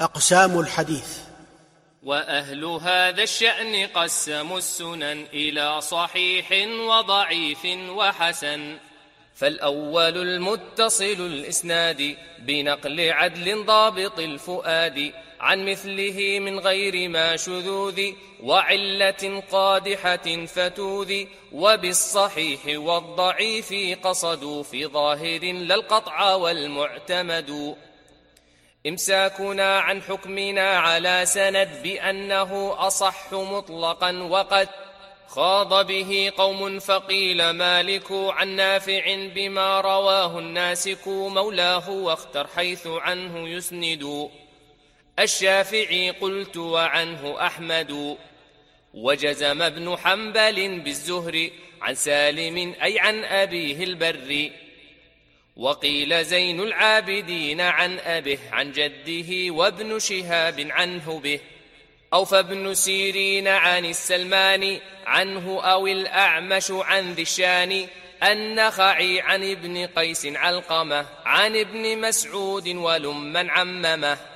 أقسام الحديث. واهل هذا الشأن قسموا السنن إلى صحيح وضعيف وحسن. فالأول المتصل الإسناد بنقل عدل ضابط الفؤاد عن مثله من غير ما شذوذ وعلة قادحة فتوذ وبالصحيح والضعيف قصدوا في ظاهر لا القطع والمعتمد. إمساكنا عن حكمنا على سند بأنه أصح مطلقا وقد خاض به قوم فقيل مالك عن نافع بما رواه الناسك مولاه واختر حيث عنه يسند. الشافعي قلت وعنه أحمد. وجزم ابن حنبل بالزهر عن سالم أي عن أبيه البر. وقيل زين العابدين عن أبه عن جده وابن شهاب عنه به. أو فابن سيرين عن السلمان عنه أو الأعمش عن ذي الشان. النخعي عن ابن قيس علقمة عن ابن مسعود ولمن عممة.